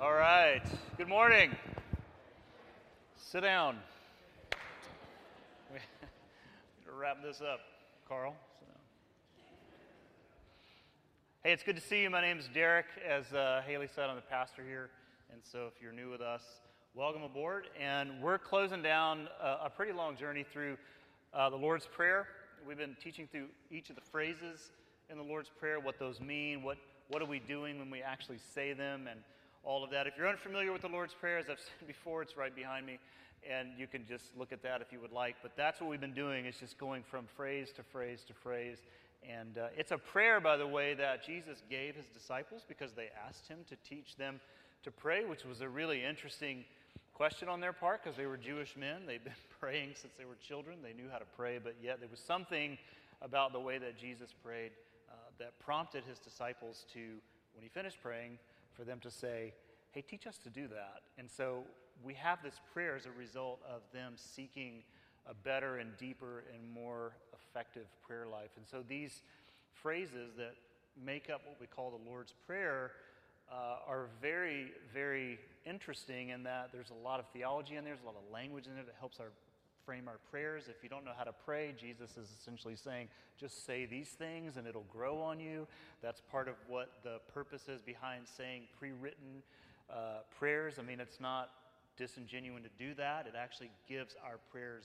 All right. Good morning. Sit down. We to wrap this up, Carl. Hey, it's good to see you. My name is Derek. As uh, Haley said, I'm the pastor here. And so if you're new with us, welcome aboard. And we're closing down a, a pretty long journey through uh, the Lord's Prayer. We've been teaching through each of the phrases in the Lord's Prayer, what those mean, what, what are we doing when we actually say them, and all of that. If you're unfamiliar with the Lord's Prayer, as I've said before, it's right behind me, and you can just look at that if you would like. But that's what we've been doing, is just going from phrase to phrase to phrase. And uh, it's a prayer, by the way, that Jesus gave his disciples because they asked him to teach them to pray, which was a really interesting question on their part because they were Jewish men. They'd been praying since they were children. They knew how to pray, but yet there was something about the way that Jesus prayed uh, that prompted his disciples to, when he finished praying, for them to say, Hey, teach us to do that. And so we have this prayer as a result of them seeking a better and deeper and more effective prayer life. And so these phrases that make up what we call the Lord's Prayer uh, are very, very interesting in that there's a lot of theology in there, there's a lot of language in there that helps our frame our prayers. If you don't know how to pray, Jesus is essentially saying, just say these things and it'll grow on you. That's part of what the purpose is behind saying pre written uh, prayers. I mean, it's not disingenuous to do that, it actually gives our prayers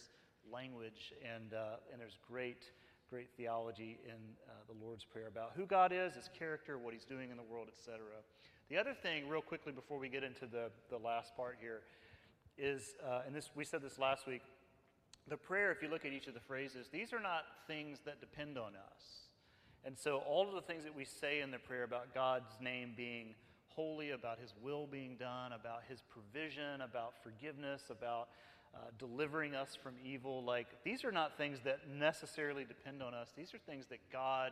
language, and, uh, and there's great great theology in uh, the Lord's Prayer about who God is, His character, what He's doing in the world, etc. The other thing, real quickly, before we get into the, the last part here, is, uh, and this we said this last week, the prayer, if you look at each of the phrases, these are not things that depend on us. And so, all of the things that we say in the prayer about God's name being holy, about His will being done, about His provision, about forgiveness, about uh, delivering us from evil, like these are not things that necessarily depend on us. These are things that God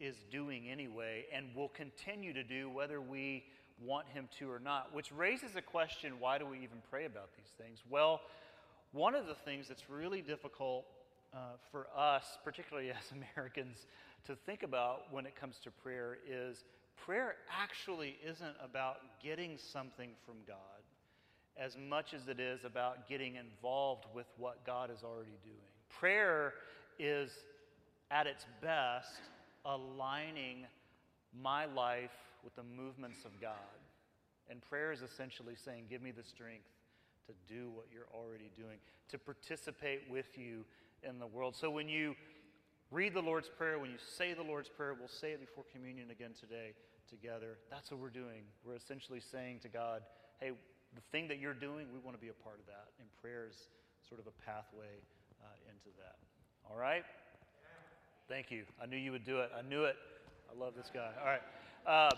is doing anyway and will continue to do whether we want Him to or not. Which raises a question why do we even pray about these things? Well, one of the things that's really difficult uh, for us, particularly as Americans, to think about when it comes to prayer is prayer actually isn't about getting something from God as much as it is about getting involved with what God is already doing. Prayer is, at its best, aligning my life with the movements of God. And prayer is essentially saying, Give me the strength to do what you're already doing, to participate with you in the world. So when you read the Lord's Prayer, when you say the Lord's Prayer, we'll say it before communion again today together. That's what we're doing. We're essentially saying to God, hey, the thing that you're doing, we want to be a part of that. And prayer is sort of a pathway uh, into that. All right? Thank you. I knew you would do it. I knew it. I love this guy. All right. Uh,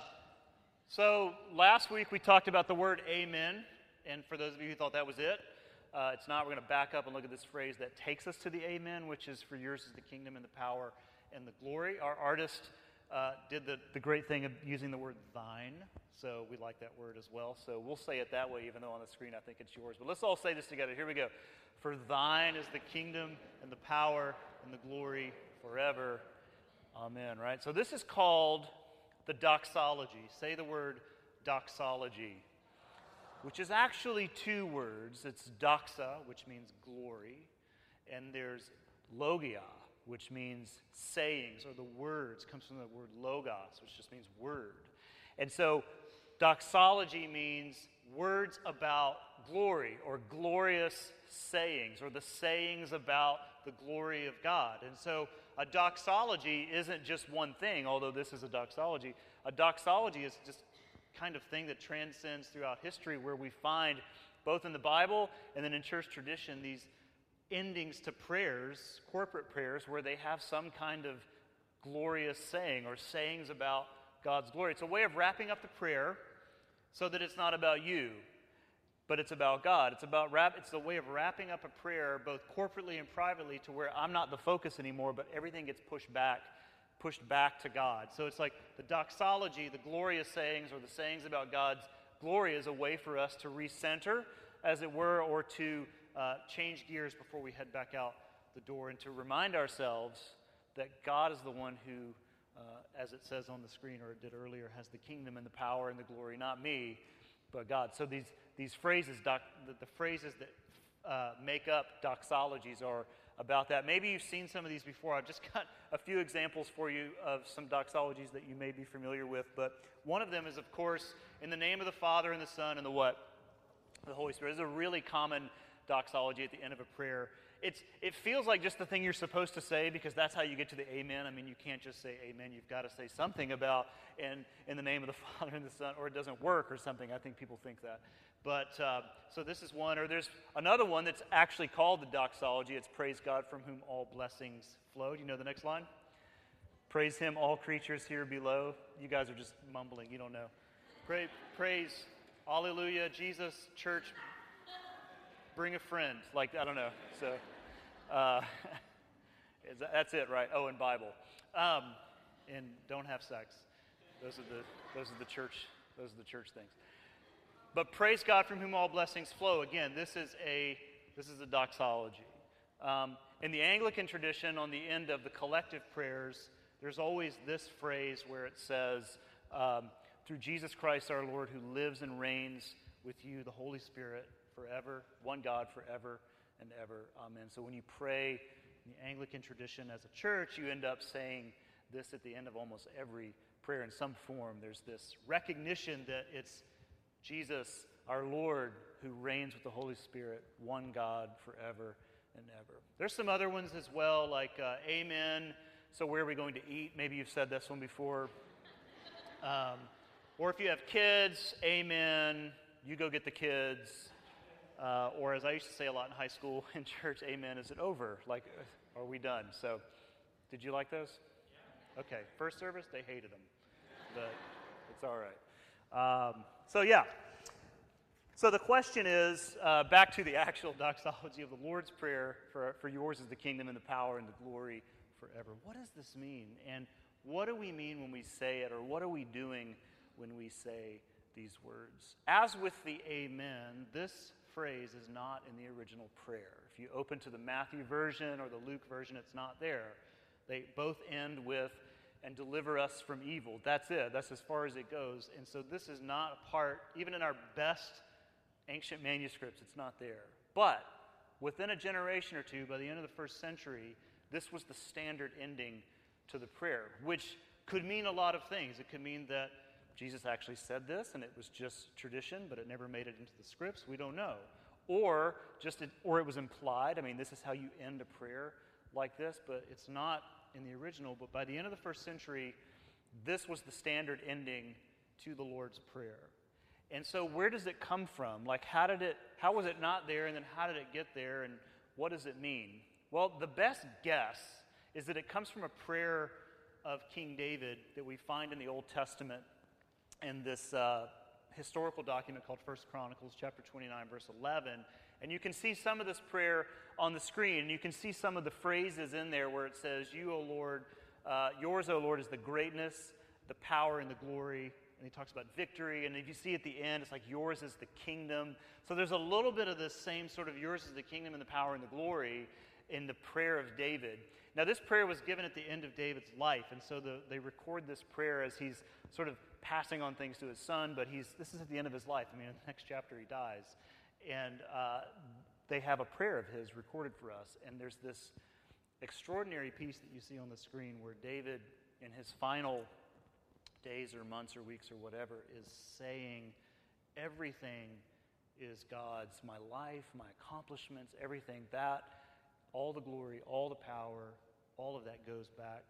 so last week we talked about the word amen. And for those of you who thought that was it, uh, it's not. We're going to back up and look at this phrase that takes us to the amen, which is for yours is the kingdom and the power and the glory. Our artist uh, did the, the great thing of using the word thine. So we like that word as well. So we'll say it that way, even though on the screen I think it's yours. But let's all say this together. Here we go. For thine is the kingdom and the power and the glory forever. Amen. Right? So this is called the doxology. Say the word doxology which is actually two words. It's doxa, which means glory, and there's logia, which means sayings or the words, comes from the word logos, which just means word. And so doxology means words about glory or glorious sayings or the sayings about the glory of God. And so a doxology isn't just one thing, although this is a doxology. A doxology is just kind of thing that transcends throughout history, where we find, both in the Bible and then in church tradition, these endings to prayers, corporate prayers, where they have some kind of glorious saying or sayings about God's glory. It's a way of wrapping up the prayer so that it's not about you, but it's about God. It's about wrap, it's the way of wrapping up a prayer both corporately and privately to where I'm not the focus anymore, but everything gets pushed back pushed back to God. So it's like the doxology, the glorious sayings, or the sayings about God's glory, is a way for us to recenter, as it were, or to uh, change gears before we head back out the door and to remind ourselves that God is the one who, uh, as it says on the screen or it did earlier, has the kingdom and the power and the glory, not me, but God. So these, these phrases, doc, the, the, phrases that uh, make up doxologies are about that. Maybe you've seen some of these before. I've just got a few examples for you of some doxologies that you may be familiar with. But one of them is, of course, in the name of the Father and the Son and the what? The Holy Spirit. This is a really common doxology at the end of a prayer. It's, it feels like just the thing you're supposed to say because that's how you get to the amen. I mean, you can't just say amen. You've got to say something about in, in the name of the Father and the Son, or it doesn't work or something. I think people think that. But uh, so this is one, or there's another one that's actually called the doxology. It's praise God from whom all blessings flow. Do you know the next line? Praise Him, all creatures here below. You guys are just mumbling. You don't know. Pray, praise, Hallelujah, Jesus, church, bring a friend. Like I don't know. So uh, that's it, right? Oh, and Bible, um, and don't have sex. Those are the those are the church those are the church things. But praise God from whom all blessings flow. Again, this is a, this is a doxology. Um, in the Anglican tradition, on the end of the collective prayers, there's always this phrase where it says, um, Through Jesus Christ our Lord, who lives and reigns with you, the Holy Spirit, forever, one God forever and ever. Amen. So when you pray in the Anglican tradition as a church, you end up saying this at the end of almost every prayer in some form. There's this recognition that it's Jesus, our Lord, who reigns with the Holy Spirit, one God forever and ever. There's some other ones as well, like uh, Amen. So, where are we going to eat? Maybe you've said this one before. Um, or if you have kids, Amen. You go get the kids. Uh, or as I used to say a lot in high school in church, Amen. Is it over? Like, are we done? So, did you like those? Okay. First service, they hated them, but it's all right. Um, so, yeah. So the question is uh, back to the actual doxology of the Lord's Prayer for, for yours is the kingdom and the power and the glory forever. What does this mean? And what do we mean when we say it, or what are we doing when we say these words? As with the Amen, this phrase is not in the original prayer. If you open to the Matthew version or the Luke version, it's not there. They both end with and deliver us from evil. That's it. That's as far as it goes. And so this is not a part, even in our best ancient manuscripts, it's not there. But within a generation or two, by the end of the first century, this was the standard ending to the prayer, which could mean a lot of things. It could mean that Jesus actually said this and it was just tradition, but it never made it into the scripts. We don't know. Or just it, or it was implied. I mean, this is how you end a prayer like this, but it's not in the original, but by the end of the first century, this was the standard ending to the Lord's Prayer. And so, where does it come from? Like, how did it, how was it not there, and then how did it get there, and what does it mean? Well, the best guess is that it comes from a prayer of King David that we find in the Old Testament in this uh, historical document called First Chronicles, chapter 29, verse 11. And you can see some of this prayer on the screen, and you can see some of the phrases in there where it says, You, O Lord, uh, yours, O Lord, is the greatness, the power, and the glory. And he talks about victory. And if you see at the end, it's like, Yours is the kingdom. So there's a little bit of this same sort of, Yours is the kingdom and the power and the glory in the prayer of David. Now, this prayer was given at the end of David's life. And so the, they record this prayer as he's sort of passing on things to his son, but he's, this is at the end of his life. I mean, in the next chapter, he dies. And uh, they have a prayer of his recorded for us. And there's this extraordinary piece that you see on the screen where David, in his final days or months or weeks or whatever, is saying, Everything is God's. My life, my accomplishments, everything. That, all the glory, all the power, all of that goes back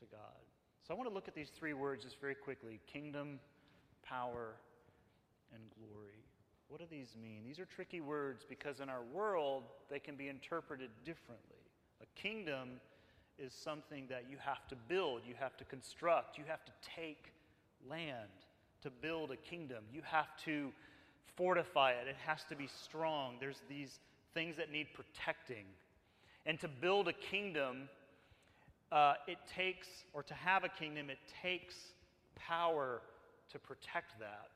to God. So I want to look at these three words just very quickly kingdom, power, and glory. What do these mean? These are tricky words because in our world, they can be interpreted differently. A kingdom is something that you have to build, you have to construct, you have to take land to build a kingdom. You have to fortify it, it has to be strong. There's these things that need protecting. And to build a kingdom, uh, it takes, or to have a kingdom, it takes power to protect that.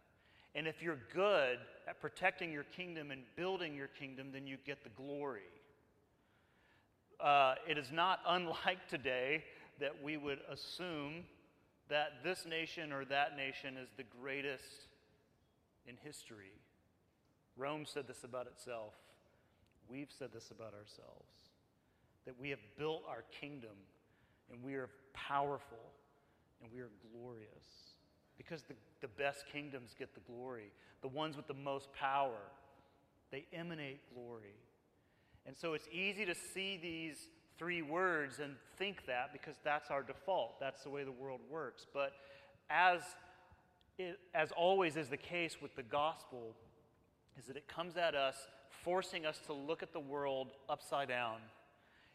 And if you're good at protecting your kingdom and building your kingdom, then you get the glory. Uh, it is not unlike today that we would assume that this nation or that nation is the greatest in history. Rome said this about itself. We've said this about ourselves that we have built our kingdom and we are powerful and we are glorious. Because the, the best kingdoms get the glory, the ones with the most power, they emanate glory. And so it's easy to see these three words and think that because that's our default. That's the way the world works. But as, it, as always is the case with the gospel, is that it comes at us forcing us to look at the world upside down.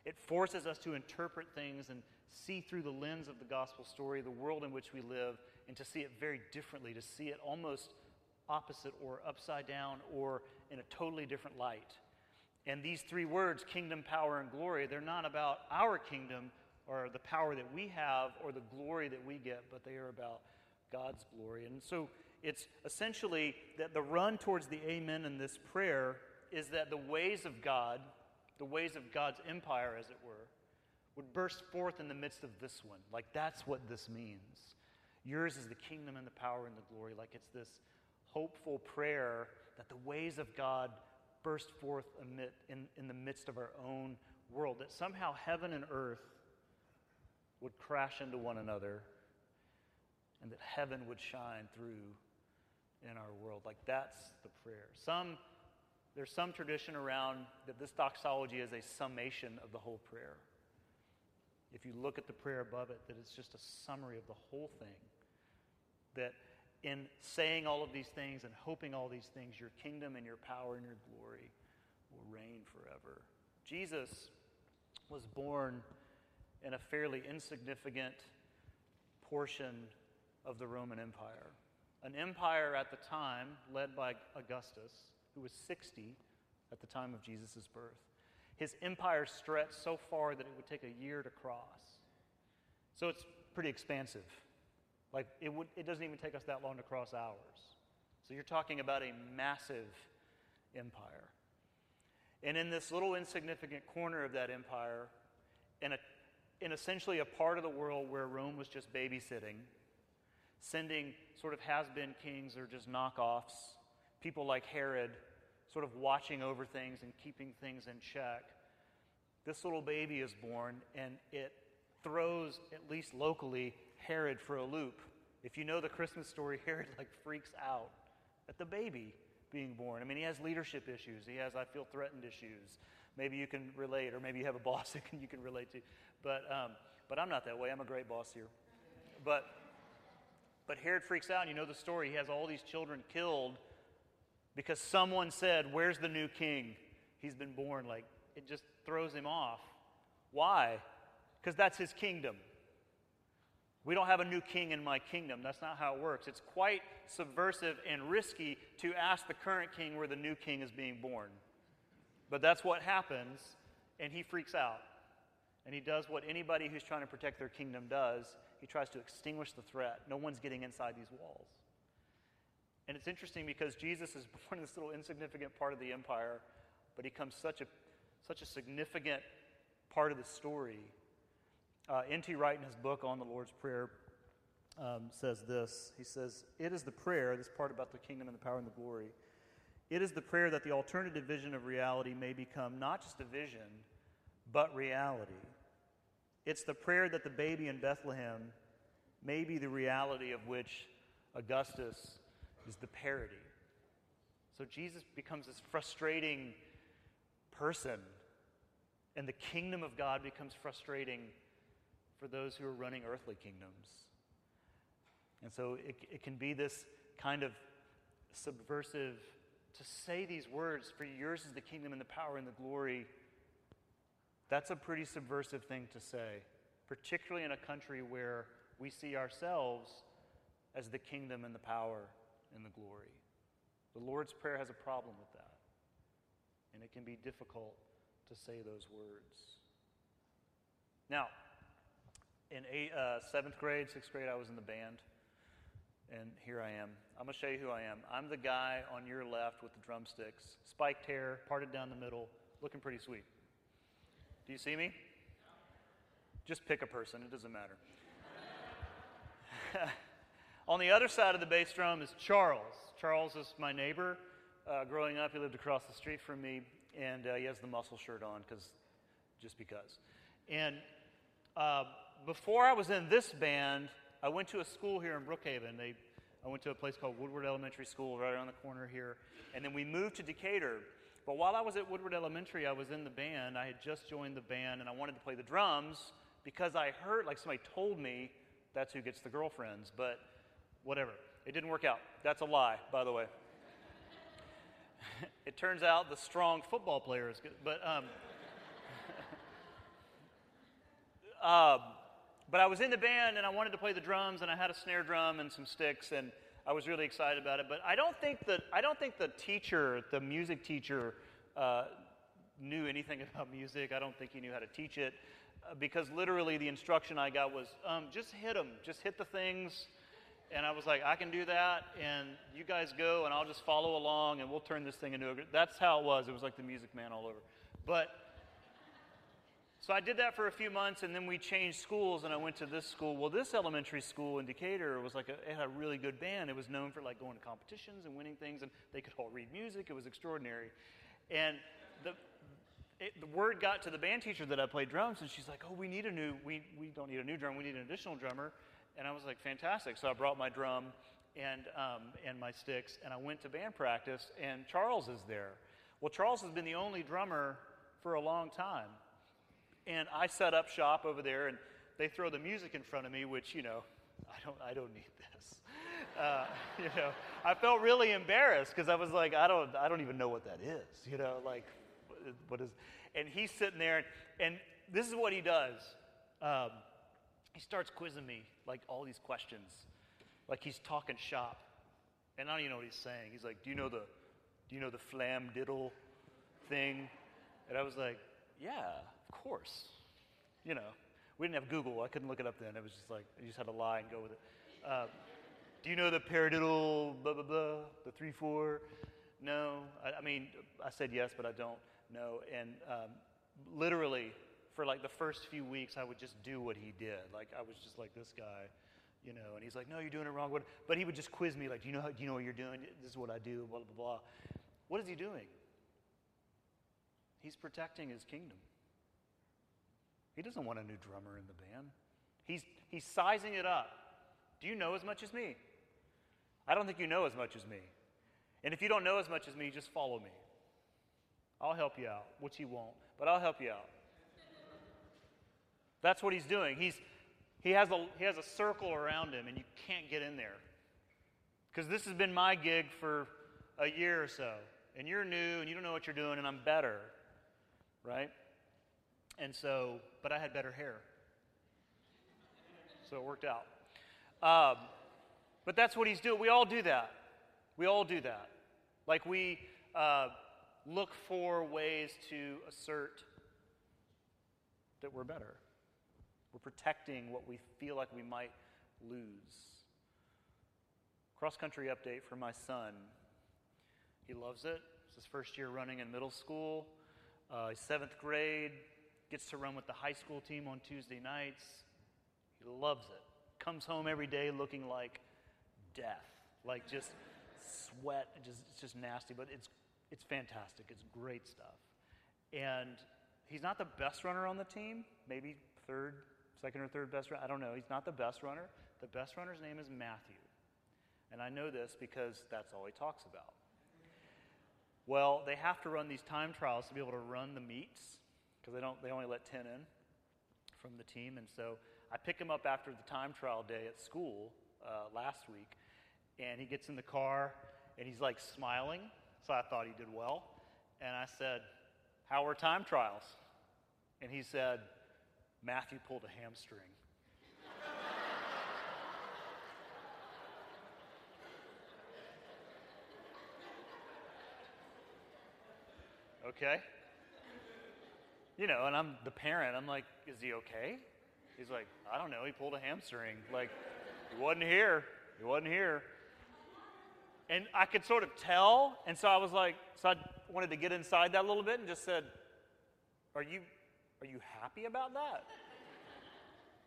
It forces us to interpret things and see through the lens of the gospel story the world in which we live and to see it very differently, to see it almost opposite or upside down or in a totally different light. And these three words, kingdom, power, and glory, they're not about our kingdom or the power that we have or the glory that we get, but they are about God's glory. And so it's essentially that the run towards the amen in this prayer is that the ways of God, the ways of God's empire, as it were, would burst forth in the midst of this one. Like that's what this means. Yours is the kingdom and the power and the glory. Like it's this hopeful prayer that the ways of God burst forth amid, in, in the midst of our own world, that somehow heaven and earth would crash into one another and that heaven would shine through in our world. Like that's the prayer. Some there's some tradition around that this doxology is a summation of the whole prayer. If you look at the prayer above it, that it's just a summary of the whole thing. That in saying all of these things and hoping all these things, your kingdom and your power and your glory will reign forever. Jesus was born in a fairly insignificant portion of the Roman Empire. An empire at the time led by Augustus, who was 60 at the time of Jesus' birth. His empire stretched so far that it would take a year to cross. So it's pretty expansive. Like, it, would, it doesn't even take us that long to cross ours. So you're talking about a massive empire. And in this little insignificant corner of that empire, in, a, in essentially a part of the world where Rome was just babysitting, sending sort of has been kings or just knockoffs, people like Herod, sort of watching over things and keeping things in check. This little baby is born, and it throws, at least locally, Herod for a loop. If you know the Christmas story, Herod like freaks out at the baby being born. I mean, he has leadership issues. He has I feel threatened issues. Maybe you can relate, or maybe you have a boss that can, you can relate to. But um, but I'm not that way. I'm a great boss here. But but Herod freaks out. And you know the story. He has all these children killed because someone said, "Where's the new king? He's been born." Like it just throws him off. Why? Because that's his kingdom. We don't have a new king in my kingdom. That's not how it works. It's quite subversive and risky to ask the current king where the new king is being born. But that's what happens, and he freaks out. And he does what anybody who's trying to protect their kingdom does he tries to extinguish the threat. No one's getting inside these walls. And it's interesting because Jesus is born in this little insignificant part of the empire, but he becomes such a, such a significant part of the story uh, N.T. Wright, in his book on the Lord's Prayer, um, says this. He says, It is the prayer, this part about the kingdom and the power and the glory, it is the prayer that the alternative vision of reality may become not just a vision, but reality. It's the prayer that the baby in Bethlehem may be the reality of which Augustus is the parody. So Jesus becomes this frustrating person, and the kingdom of God becomes frustrating for those who are running earthly kingdoms. And so it, it can be this kind of subversive to say these words for yours is the kingdom and the power and the glory. That's a pretty subversive thing to say, particularly in a country where we see ourselves as the kingdom and the power and the glory. The Lord's Prayer has a problem with that. And it can be difficult to say those words. Now, in eight, uh, seventh grade, sixth grade, I was in the band, and here I am. I'm going to show you who I am. I'm the guy on your left with the drumsticks, spiked hair, parted down the middle, looking pretty sweet. Do you see me? Just pick a person, it doesn't matter. on the other side of the bass drum is Charles. Charles is my neighbor. Uh, growing up, he lived across the street from me, and uh, he has the muscle shirt on because just because. And uh, before I was in this band, I went to a school here in Brookhaven. They, I went to a place called Woodward Elementary School right around the corner here. And then we moved to Decatur. But while I was at Woodward Elementary, I was in the band. I had just joined the band and I wanted to play the drums because I heard, like somebody told me, that's who gets the girlfriends. But whatever. It didn't work out. That's a lie, by the way. it turns out the strong football player is good. But, um, um, but I was in the band and I wanted to play the drums and I had a snare drum and some sticks and I was really excited about it. But I don't think that I don't think the teacher, the music teacher, uh, knew anything about music. I don't think he knew how to teach it uh, because literally the instruction I got was um, just hit them, just hit the things. And I was like, I can do that, and you guys go, and I'll just follow along, and we'll turn this thing into a. That's how it was. It was like the Music Man all over. But so I did that for a few months, and then we changed schools, and I went to this school. Well, this elementary school in Decatur was like a, it had a really good band. It was known for like going to competitions and winning things, and they could all read music. It was extraordinary, and the it, the word got to the band teacher that I played drums, and she's like, "Oh, we need a new. We we don't need a new drum. We need an additional drummer." And I was like, "Fantastic!" So I brought my drum and um, and my sticks, and I went to band practice, and Charles is there. Well, Charles has been the only drummer for a long time and I set up shop over there, and they throw the music in front of me, which, you know, I don't, I don't need this. Uh, you know, I felt really embarrassed because I was like, I don't, I don't even know what that is. You know, like, what is? And he's sitting there, and, and this is what he does. Um, he starts quizzing me like all these questions, like he's talking shop, and I don't even know what he's saying. He's like, "Do you know the, do you know the flam diddle thing?" And I was like, "Yeah." Course. You know, we didn't have Google. I couldn't look it up then. It was just like, you just had to lie and go with it. Uh, do you know the paradiddle, blah, blah, blah, the 3 4? No. I, I, mean, I said yes, but I don't know. And um, literally, for like the first few weeks, I would just do what he did. Like, I was just like this guy, you know, and he's like, no, you're doing it wrong. But he would just quiz me, like, do you know, how, do you know what you're doing? This is what I do, blah, blah, blah. What is he doing? He's protecting his kingdom. He doesn't want a new drummer in the band. He's, he's sizing it up. Do you know as much as me? I don't think you know as much as me. And if you don't know as much as me, just follow me. I'll help you out, which he won't, but I'll help you out. That's what he's doing. He's, he, has a, he has a circle around him, and you can't get in there. Because this has been my gig for a year or so, and you're new, and you don't know what you're doing, and I'm better, right? And so, but I had better hair. So it worked out. Um, but that's what he's doing. We all do that. We all do that. Like we uh, look for ways to assert that we're better. We're protecting what we feel like we might lose. Cross country update for my son. He loves it. It's his first year running in middle school. Uh, seventh grade gets to run with the high school team on Tuesday nights. He loves it. Comes home every day looking like death, like just sweat, just, it's just nasty, but it's, it's fantastic. It's great stuff. And he's not the best runner on the team, maybe third, second or third best runner. I don't know. He's not the best runner. The best runner's name is Matthew. And I know this because that's all he talks about. Well, they have to run these time trials to be able to run the meets because they don't they only let 10 in from the team. And so i pick him up after the time trial day at school uh, last week and he gets in the car and he's like smiling. So i thought he did well. And i said how were time trials? And he said matthew pulled a hamstring. Okay you know, and I'm the parent. I'm like, is he okay? He's like, I don't know. He pulled a hamstring. Like, he wasn't here. He wasn't here. And I could sort of tell. And so I was like, so I wanted to get inside that a little bit and just said, Are you are you happy about that?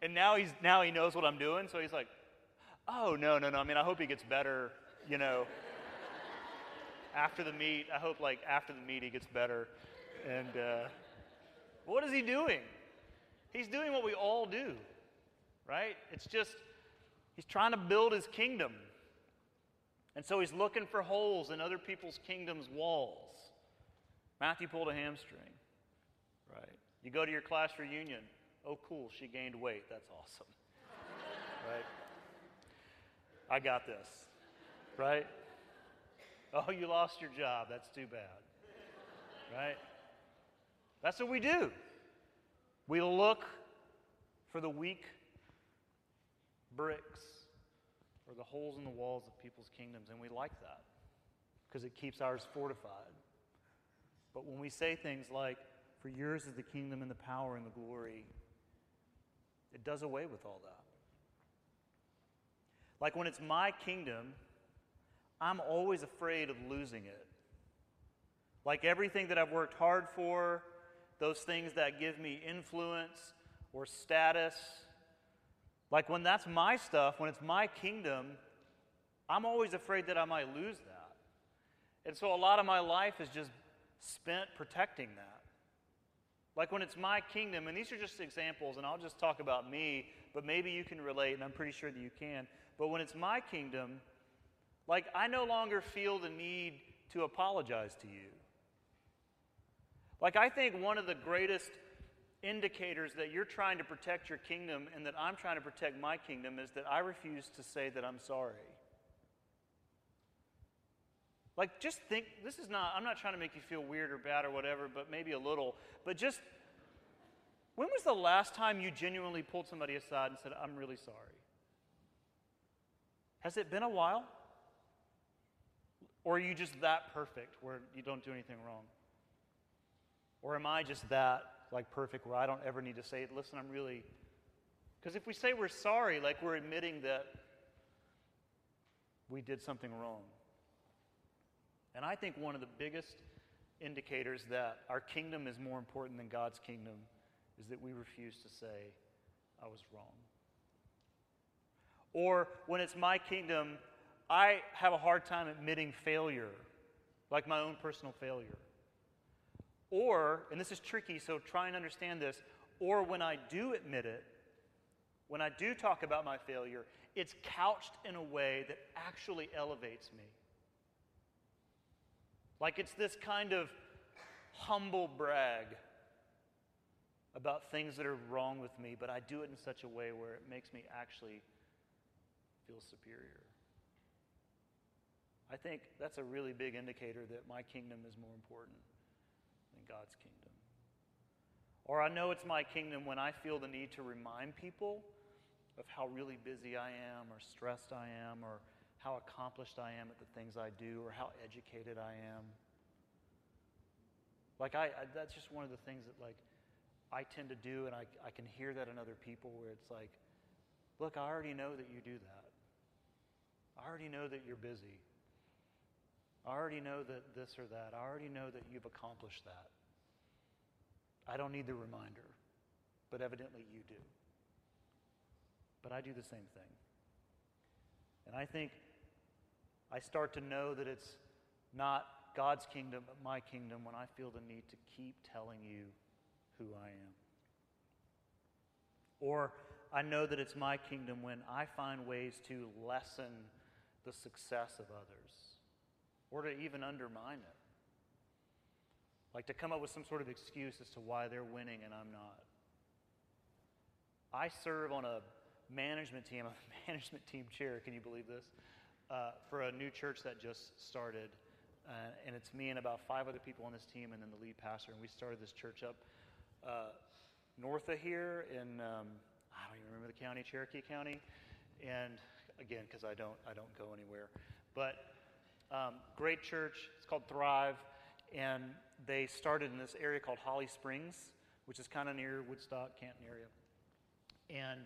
And now he's now he knows what I'm doing, so he's like, Oh no, no, no. I mean, I hope he gets better, you know. after the meet, I hope like after the meet he gets better. And uh, what is he doing? He's doing what we all do, right? It's just, he's trying to build his kingdom. And so he's looking for holes in other people's kingdom's walls. Matthew pulled a hamstring, right? You go to your class reunion. Oh, cool, she gained weight. That's awesome, right? I got this, right? Oh, you lost your job. That's too bad, right? That's what we do. We look for the weak bricks or the holes in the walls of people's kingdoms, and we like that because it keeps ours fortified. But when we say things like, For yours is the kingdom and the power and the glory, it does away with all that. Like when it's my kingdom, I'm always afraid of losing it. Like everything that I've worked hard for, those things that give me influence or status, like when that's my stuff, when it's my kingdom, I'm always afraid that I might lose that. And so a lot of my life is just spent protecting that. Like when it's my kingdom, and these are just examples, and I'll just talk about me, but maybe you can relate, and I'm pretty sure that you can. But when it's my kingdom, like I no longer feel the need to apologize to you. Like I think one of the greatest indicators that you're trying to protect your kingdom and that I'm trying to protect my kingdom is that I refuse to say that I'm sorry. Like, just think this is not, I'm not trying to make you feel weird or bad or whatever, but maybe a little. But just, when was the last time you genuinely pulled somebody aside and said, I'm really sorry? Has it been a while? Or are you just that perfect where you don't do anything wrong? Or am I just that like perfect where I don't ever need to say, it, listen, I'm really. Because if we say we're sorry, like we're admitting that we did something wrong. And I think one of the biggest indicators that our kingdom is more important than God's kingdom is that we refuse to say, I was wrong. Or when it's my kingdom, I have a hard time admitting failure, like my own personal failure. Or, and this is tricky, so try and understand this, or when I do admit it, when I do talk about my failure, it's couched in a way that actually elevates me. Like it's this kind of humble brag about things that are wrong with me, but I do it in such a way where it makes me actually feel superior. I think that's a really big indicator that my kingdom is more important. God's kingdom. Or I know it's my kingdom when I feel the need to remind people of how really busy I am, or stressed I am, or how accomplished I am at the things I do, or how educated I am. Like, I, I that's just one of the things that, like, I tend to do, and I, I can hear that in other people where it's like, look, I already know that you do that. I already know that you're busy. I already know that this or that. I already know that you've accomplished that. I don't need the reminder, but evidently you do. But I do the same thing. And I think I start to know that it's not God's kingdom, but my kingdom when I feel the need to keep telling you who I am. Or I know that it's my kingdom when I find ways to lessen the success of others or to even undermine it. Like to come up with some sort of excuse as to why they're winning and I'm not. I serve on a management team, a management team chair, can you believe this? Uh, for a new church that just started. Uh, and it's me and about five other people on this team, and then the lead pastor. And we started this church up uh, north of here in, um, I don't even remember the county, Cherokee County. And again, because I don't, I don't go anywhere. But um, great church. It's called Thrive and they started in this area called Holly Springs, which is kind of near Woodstock, Canton area. And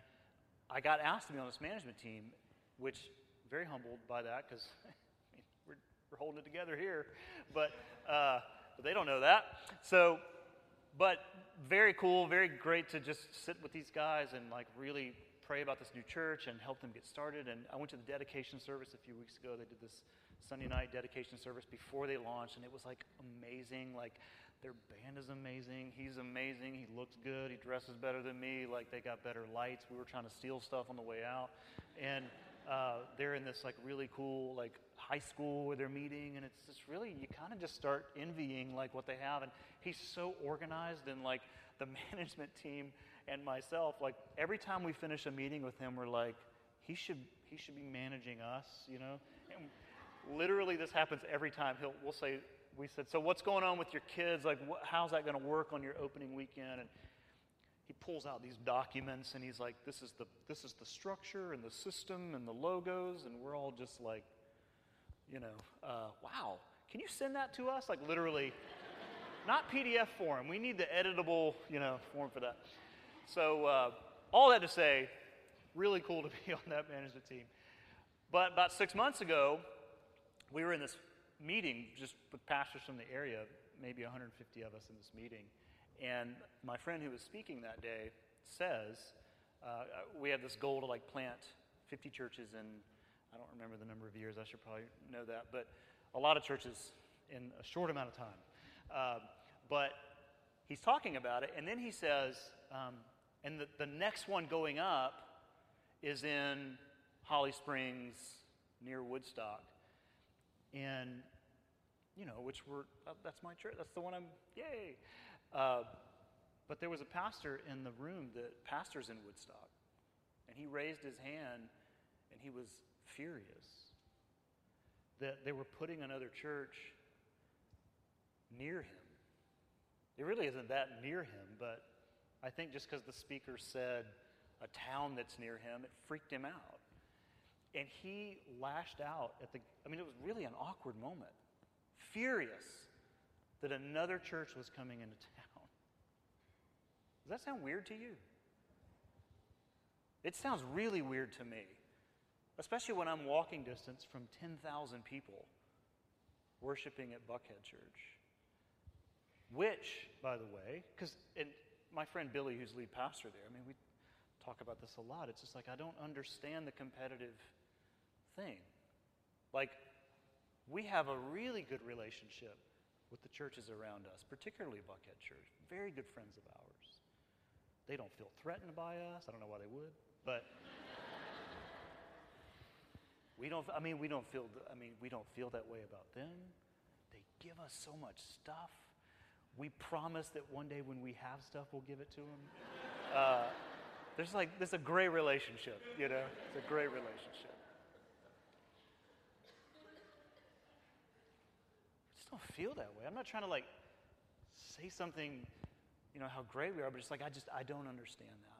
I got asked to be on this management team, which very humbled by that because we're, we're holding it together here, but, uh, but they don't know that. So, but very cool, very great to just sit with these guys and like really pray about this new church and help them get started. And I went to the dedication service a few weeks ago. They did this Sunday night dedication service before they launched, and it was like amazing. Like their band is amazing. He's amazing. He looks good. He dresses better than me. Like they got better lights. We were trying to steal stuff on the way out, and uh, they're in this like really cool like high school where they're meeting, and it's just really you kind of just start envying like what they have. And he's so organized, and like the management team and myself, like every time we finish a meeting with him, we're like, he should he should be managing us, you know. And literally, this happens every time. He'll we'll say we said, so what's going on with your kids? Like, wh- how's that going to work on your opening weekend? And he pulls out these documents and he's like, this is the this is the structure and the system and the logos, and we're all just like, you know, uh, wow. Can you send that to us? Like literally, not PDF form. We need the editable, you know, form for that. So uh, all that to say, really cool to be on that management team. But about six months ago, we were in this meeting just with pastors from the area, maybe 150 of us in this meeting. And my friend who was speaking that day says, uh, we have this goal to like plant 50 churches in, I don't remember the number of years, I should probably know that, but a lot of churches in a short amount of time. Uh, but he's talking about it, and then he says, um, and the, the next one going up is in Holly Springs near Woodstock. And, you know, which were, uh, that's my church, that's the one I'm, yay. Uh, but there was a pastor in the room that pastors in Woodstock. And he raised his hand and he was furious that they were putting another church near him. It really isn't that near him, but I think just because the speaker said a town that's near him, it freaked him out. And he lashed out at the, I mean, it was really an awkward moment, furious that another church was coming into town. Does that sound weird to you? It sounds really weird to me, especially when I'm walking distance from 10,000 people worshiping at Buckhead Church. Which, by the way, because my friend Billy, who's lead pastor there, I mean, we talk about this a lot. It's just like I don't understand the competitive thing. Like, we have a really good relationship with the churches around us, particularly Buckhead Church. Very good friends of ours. They don't feel threatened by us. I don't know why they would, but we don't. I mean, we don't feel. I mean, we don't feel that way about them. They give us so much stuff. We promise that one day when we have stuff, we'll give it to them. Uh, there's like there's a great relationship, you know. It's a great relationship. Don't feel that way. I'm not trying to like say something, you know, how great we are, but it's like I just I don't understand that.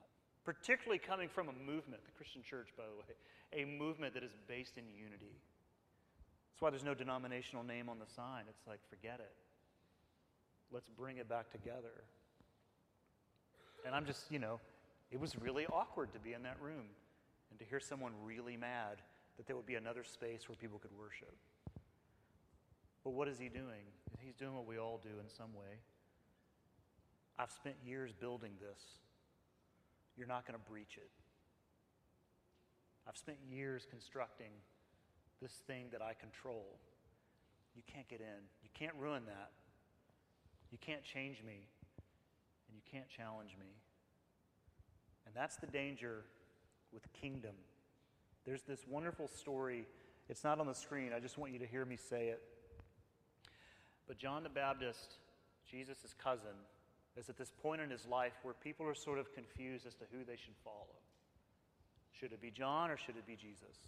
Particularly coming from a movement, the Christian church, by the way, a movement that is based in unity. That's why there's no denominational name on the sign. It's like, forget it. Let's bring it back together. And I'm just, you know, it was really awkward to be in that room and to hear someone really mad that there would be another space where people could worship. But what is he doing? He's doing what we all do in some way. I've spent years building this. You're not going to breach it. I've spent years constructing this thing that I control. You can't get in. You can't ruin that. You can't change me. And you can't challenge me. And that's the danger with kingdom. There's this wonderful story. It's not on the screen. I just want you to hear me say it. But John the Baptist, Jesus' cousin, is at this point in his life where people are sort of confused as to who they should follow. Should it be John or should it be Jesus?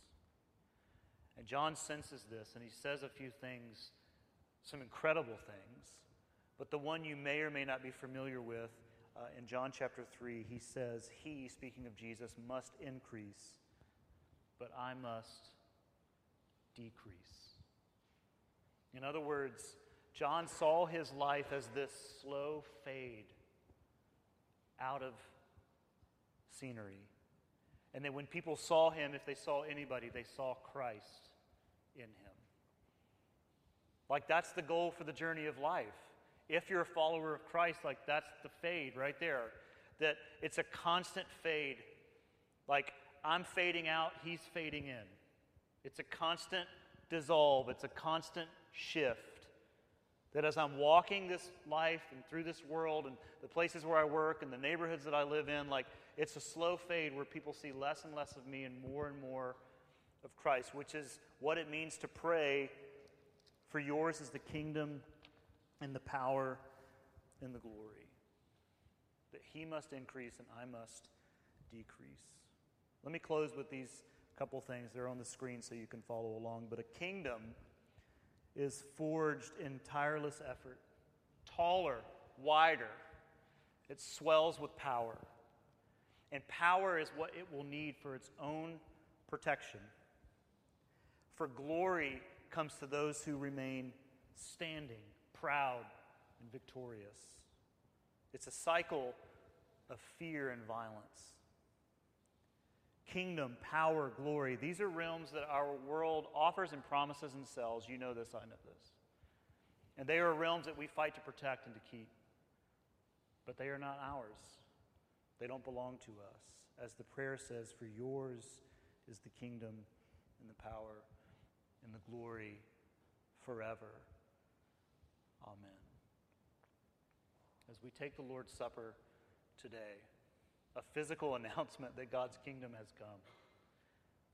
And John senses this and he says a few things, some incredible things. But the one you may or may not be familiar with, uh, in John chapter 3, he says, He, speaking of Jesus, must increase, but I must decrease. In other words, John saw his life as this slow fade out of scenery. And then when people saw him, if they saw anybody, they saw Christ in him. Like that's the goal for the journey of life. If you're a follower of Christ, like that's the fade right there. That it's a constant fade. Like I'm fading out, he's fading in. It's a constant dissolve, it's a constant shift. That as I'm walking this life and through this world and the places where I work and the neighborhoods that I live in, like it's a slow fade where people see less and less of me and more and more of Christ, which is what it means to pray for yours is the kingdom and the power and the glory. That he must increase and I must decrease. Let me close with these couple things. They're on the screen so you can follow along. But a kingdom is forged in tireless effort, taller, wider. It swells with power. And power is what it will need for its own protection. For glory comes to those who remain standing, proud, and victorious. It's a cycle of fear and violence. Kingdom, power, glory, these are realms that our world offers and promises and sells. You know this, I know this. And they are realms that we fight to protect and to keep. But they are not ours, they don't belong to us. As the prayer says, For yours is the kingdom and the power and the glory forever. Amen. As we take the Lord's Supper today, a physical announcement that God's kingdom has come,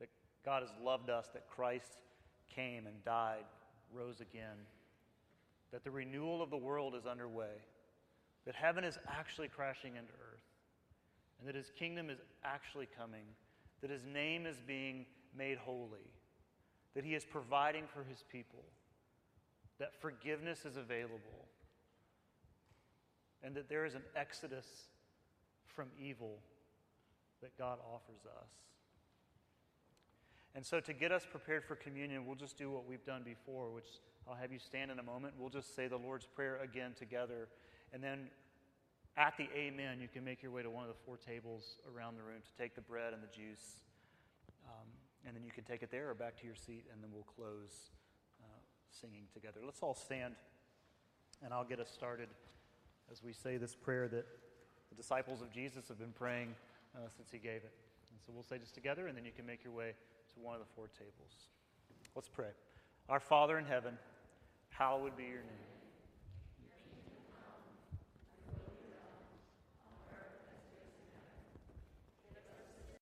that God has loved us, that Christ came and died, rose again, that the renewal of the world is underway, that heaven is actually crashing into earth, and that his kingdom is actually coming, that his name is being made holy that He is providing for His people, that forgiveness is available, and that there is an exodus from evil that God offers us. And so, to get us prepared for communion, we'll just do what we've done before, which I'll have you stand in a moment. We'll just say the Lord's Prayer again together. And then at the Amen, you can make your way to one of the four tables around the room to take the bread and the juice. Um, and then you can take it there or back to your seat, and then we'll close uh, singing together. Let's all stand, and I'll get us started as we say this prayer that the disciples of Jesus have been praying uh, since he gave it. And so we'll say this together, and then you can make your way to one of the four tables. Let's pray. Our Father in heaven, hallowed be your name.